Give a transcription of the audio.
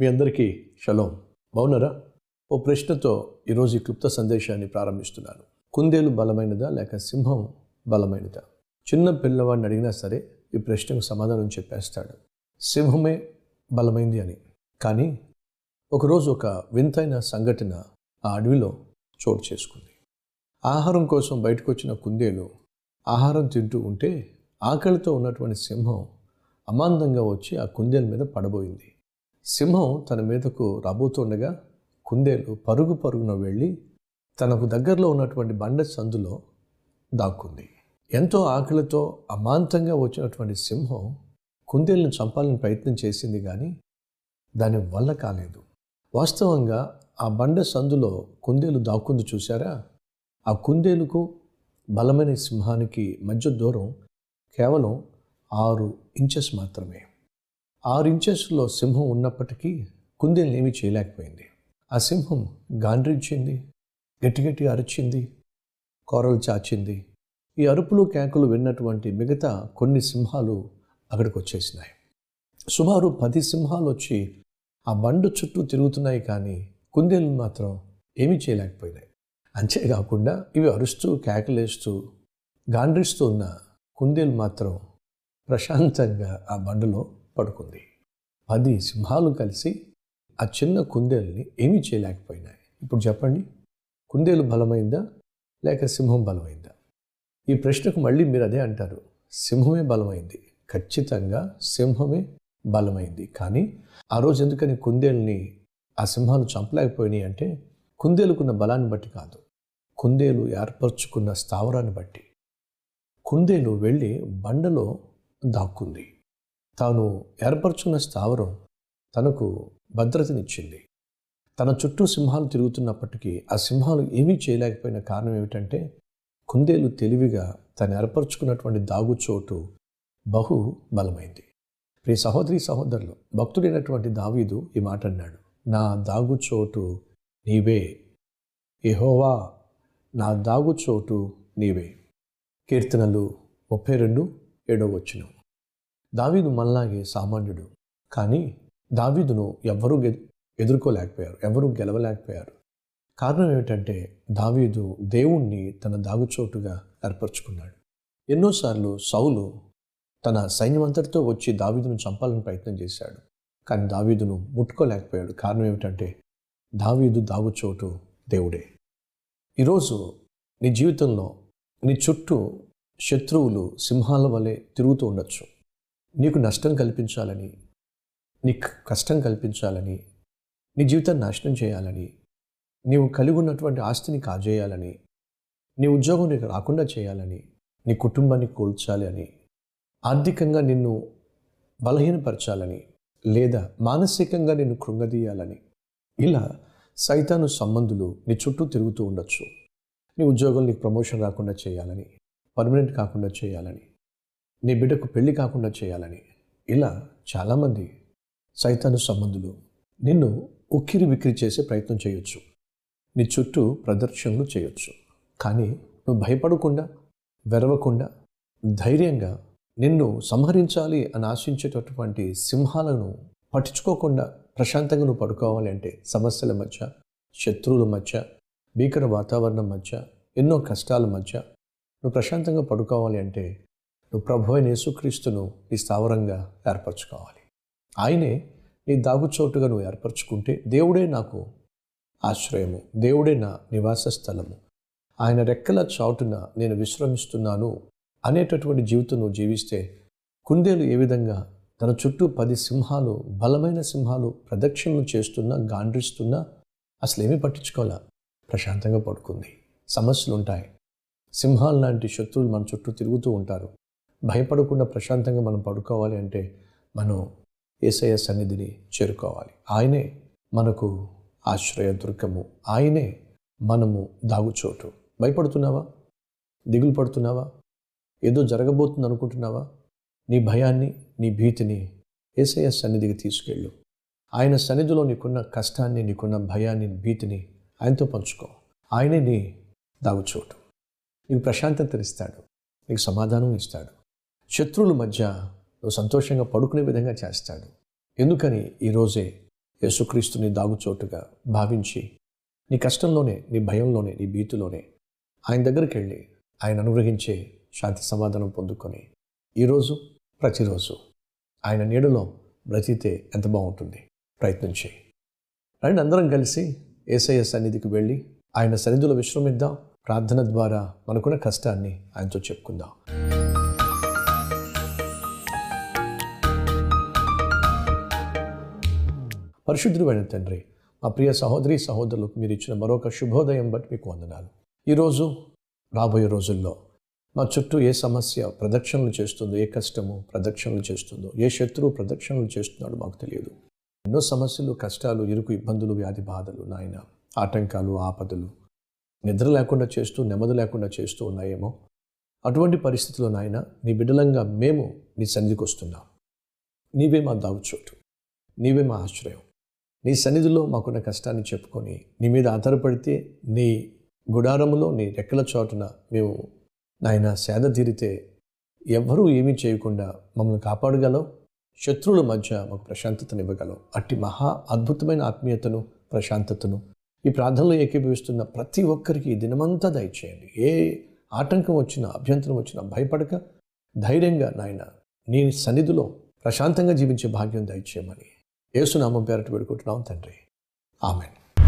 మీ అందరికీ షలోం. బాగున్నారా ఓ ప్రశ్నతో ఈరోజు ఈ క్లుప్త సందేశాన్ని ప్రారంభిస్తున్నాను. కుందేలు బలమైనదా లేక సింహం బలమైనదా? చిన్న పిల్లవాడిని అడిగినా సరే ఈ ప్రశ్నకు సమాధానం చెప్పేస్తాడు. సింహమే బలమైంది అని. కానీ ఒకరోజు ఒక వింతైన సంఘటన ఆ అడవిలో చోటు చేసుకుంది. ఆహారం కోసం బయటకు వచ్చిన కుందేలు ఆహారం తింటూ ఉంటే ఆకలితో ఉన్నటువంటి సింహం అమాంతంగా వచ్చి ఆ కుందేలు మీద పడబోయింది. సింహం తన మీదకు రాబోతుండగా కుందేలు పరుగు పరుగున వెళ్ళి తనకు దగ్గరలో ఉన్నటువంటి బండ సందులో దాక్కుంది. ఎంతో ఆకలితో అమాంతంగా వచ్చినటువంటి సింహం కుందేలను చంపాలని ప్రయత్నం చేసింది కానీ దాని వల్ల కాలేదు. వాస్తవంగా ఆ బండ సందులో కుందేలు దాక్కుంది చూసారా ఆ కుందేలుకు బలమైన సింహానికి మధ్య దూరం కేవలం ఆరు ఇంచెస్ మాత్రమే. ఆరు ఇంచెస్లో సింహం ఉన్నప్పటికీ కుందేలు ఏమీ చేయలేకపోయింది. ఆ సింహం గాండ్రించింది గట్టి గట్టి అరిచింది కోరలు చాచింది. ఈ అరుపులు కేకలు విన్నటువంటి మిగతా కొన్ని సింహాలు అక్కడికి వచ్చేసినాయి. సుమారు పది సింహాలు వచ్చి ఆ బండు చుట్టూ తిరుగుతున్నాయి కానీ కుందేలు మాత్రం ఏమీ చేయలేకపోయినాయి. అంతేకాకుండా ఇవి అరుస్తూ కేకలేస్తూ గాండ్రిస్తూ ఉన్న కుందేలు మాత్రం ప్రశాంతంగా ఆ బండులో పడుకుంది. పది సింహాలు కలిసి ఆ చిన్న కుందేలుని ఏమీ చేయలేకపోయినాయి. ఇప్పుడు చెప్పండి కుందేలు బలమైందా లేక సింహం బలమైందా? ఈ ప్రశ్నకు మళ్ళీ మీరు అదే అంటారు సింహమే బలమైంది. ఖచ్చితంగా సింహమే బలమైంది. కానీ ఆ రోజు ఎందుకని కుందేలుని ఆ సింహాలు చంపలేకపోయినాయి అంటే కుందేలుకున్న బలాన్ని బట్టి కాదు. కుందేలు ఏర్పరచుకున్న స్థావరాన్ని బట్టి. కుందేలు వెళ్ళి బండలో దాక్కుంది. తాను ఏర్పరచుకున్న స్థావరం తనకు భద్రతనిచ్చింది. తన చుట్టూ సింహాలు తిరుగుతున్నప్పటికీ ఆ సింహాలు ఏమీ చేయలేకపోయిన కారణం ఏమిటంటే కుందేలు తెలివిగా తను ఏర్పరచుకున్నటువంటి దాగుచోటు బహు బలమైంది. ప్రియ సహోదరి సహోదరులు భక్తుడైనటువంటి దావీదు ఈ మాట అన్నాడు. నా దాగుచోటు నీవే. ఎహోవా నా దాగుచోటు నీవే. కీర్తనలు ముప్పై రెండు ఏడో వచ్చిన దావీదు మనలాగే సామాన్యుడు. కానీ దావీదును ఎవ్వరూ గె ఎదుర్కోలేకపోయారు. ఎవరూ గెలవలేకపోయారు. కారణం ఏమిటంటే దావీదు దేవుణ్ణి తన దాగుచోటుగా ఏర్పరచుకున్నాడు. ఎన్నోసార్లు సౌలు తన సైన్యమంతటితో వచ్చి దావీదును చంపాలని ప్రయత్నం చేశాడు. కానీ దావీదును ముట్టుకోలేకపోయాడు. కారణం ఏమిటంటే దావీదు దాగుచోటు దేవుడే. ఈరోజు నీ జీవితంలో నీ చుట్టూ శత్రువులు సింహాల వలె తిరుగుతూ ఉండొచ్చు. నీకు నష్టం కల్పించాలని నీకు కష్టం కల్పించాలని నీ జీవితాన్ని నాశనం చేయాలని నీవు కలిగి ఉన్నటువంటి ఆస్తిని కాజేయాలని నీ ఉద్యోగం నీకు రాకుండా చేయాలని నీ కుటుంబాన్ని కూల్చాలి అని ఆర్థికంగా నిన్ను బలహీనపరచాలని లేదా మానసికంగా నిన్ను కృంగదీయాలని ఇలా సైతాను సంబంధులు నీ చుట్టూ తిరుగుతూ ఉండొచ్చు. నీ ఉద్యోగం నీకు ప్రమోషన్ రాకుండా చేయాలని పర్మనెంట్ కాకుండా చేయాలని. నీ బిడ్డకు పెళ్ళి కాకుండా చేయాలని. ఇలా చాలామంది సైతాను సంబంధులు నిన్ను ఉక్కిరి విక్కిరి చేసే ప్రయత్నం చేయొచ్చు. నీ చుట్టూ ప్రదర్శనలు చేయొచ్చు. కానీ నువ్వు భయపడకుండా వెరవకుండా ధైర్యంగా నిన్ను సంహరించాలి అని ఆశించేటటువంటి సింహాలను పట్టించుకోకుండా ప్రశాంతంగా నువ్వు పడుకోవాలి అంటే సమస్యల మధ్య శత్రువుల మధ్య భీకర వాతావరణం మధ్య ఎన్నో కష్టాల మధ్య నువ్వు ప్రశాంతంగా పడుకోవాలి అంటే నువ్వు ప్రభు అయిన యేసుక్రీస్తును నీ స్థావరంగా ఏర్పరచుకోవాలి. ఆయనే నీ దాగుచోటుగా నువ్వు ఏర్పరచుకుంటే దేవుడే నాకు ఆశ్రయము దేవుడే నా నివాస స్థలము. ఆయన రెక్కల చాటున నేను విశ్రమిస్తున్నాను అనేటటువంటి జీవితం నువ్వు జీవిస్తే కుందేలు ఏ విధంగా తన చుట్టూ పది సింహాలు బలమైన సింహాలు ప్రదక్షిణలు చేస్తున్నా గాండ్రిస్తున్నా అసలు ఏమీ పట్టించుకోవాలా? ప్రశాంతంగా పడుకుంది. సమస్యలు ఉంటాయి సింహాలు లాంటి శత్రువులు మన చుట్టూ తిరుగుతూ ఉంటారు. భయపడకుండా ప్రశాంతంగా మనం పడుకోవాలి అంటే మనం ఏసయ సన్నిధిని చేరుకోవాలి. ఆయనే మనకు ఆశ్రయ దుర్గము. ఆయనే మనము దాగుచోటు. భయపడుతున్నావా? దిగులు పడుతున్నావా? ఏదో జరగబోతుంది అనుకుంటున్నావా? నీ భయాన్ని నీ భీతిని ఏసయ సన్నిధికి తీసుకెళ్ళు. ఆయన సన్నిధిలో నీకున్న కష్టాన్ని నీకున్న భయాన్ని భీతిని ఆయనతో పంచుకో. ఆయనే నీ దాగుచోటు. నీకు ప్రశాంతత ఇస్తాడు నీకు సమాధానం ఇస్తాడు శత్రువుల మధ్య నువ్వు సంతోషంగా పడుకునే విధంగా చేస్తాడు. ఎందుకని ఈరోజే యేసుక్రీస్తుని దాగుచోటుగా భావించి నీ కష్టంలోనే నీ భయంలోనే నీ భీతిలోనే ఆయన దగ్గరికి వెళ్ళి ఆయన అనుగ్రహించే శాంతి సమాధానం పొందుకొని ఈరోజు ప్రతిరోజు ఆయన నీడలో బ్రతితే ఎంత బాగుంటుంది? ప్రయత్నం చేయి. రండి అందరం కలిసి ఏసయ్య సన్నిధికి వెళ్ళి ఆయన సన్నిధిలో విశ్రమిద్దాం. ప్రార్థన ద్వారా మనకున్న కష్టాన్ని ఆయనతో చెప్పుకుందాం. పరిశుద్ధుడు తండ్రి మా ప్రియ సహోదరి సహోదరులకు మీరు ఇచ్చిన మరొక శుభోదయం బట్టి మీకు వందనాలు. ఈరోజు రాబోయే రోజుల్లో మా చుట్టూ ఏ సమస్య ప్రదక్షిణలు చేస్తుందో ఏ కష్టము ప్రదక్షిణలు చేస్తుందో ఏ శత్రువు ప్రదక్షిణలు చేస్తున్నాడో మాకు తెలియదు. ఎన్నో సమస్యలు కష్టాలు ఇరుకు ఇబ్బందులు వ్యాధి బాధలు నాయన ఆటంకాలు ఆపదలు నిద్ర లేకుండా చేస్తూ నెమ్మది లేకుండా చేస్తూ ఉన్నాయేమో? అటువంటి పరిస్థితుల్లో నాయన నీ బిడ్డలంగా మేము నీ సన్నిధికి వస్తున్నాం. నీవే మా దావుచోటు. నీవే మా ఆశ్రయం. నీ సన్నిధిలో మాకున్న కష్టాన్ని చెప్పుకొని నీ మీద ఆధారపడితే నీ గుడారములో నీ రెక్కల చోటున మేము నాయన సేద తీరితే ఎవ్వరూ ఏమీ చేయకుండా మమ్మల్ని కాపాడగలవు. శత్రువుల మధ్య మాకు ప్రశాంతతనివ్వగలవు. అట్టి మహా అద్భుతమైన ఆత్మీయతను ప్రశాంతతను ఈ ప్రార్థనలో ఏకీభవిస్తున్న ప్రతి ఒక్కరికి దినమంతా దయచేయండి. ఏ ఆటంకం వచ్చినా అభ్యంతరం వచ్చినా భయపడక ధైర్యంగా నాయన నీ సన్నిధిలో ప్రశాంతంగా జీవించే భాగ్యం దయచేయమని ఏసునామం పేరట పెడుకుంటున్నాం తండ్రి. ఆమెన్.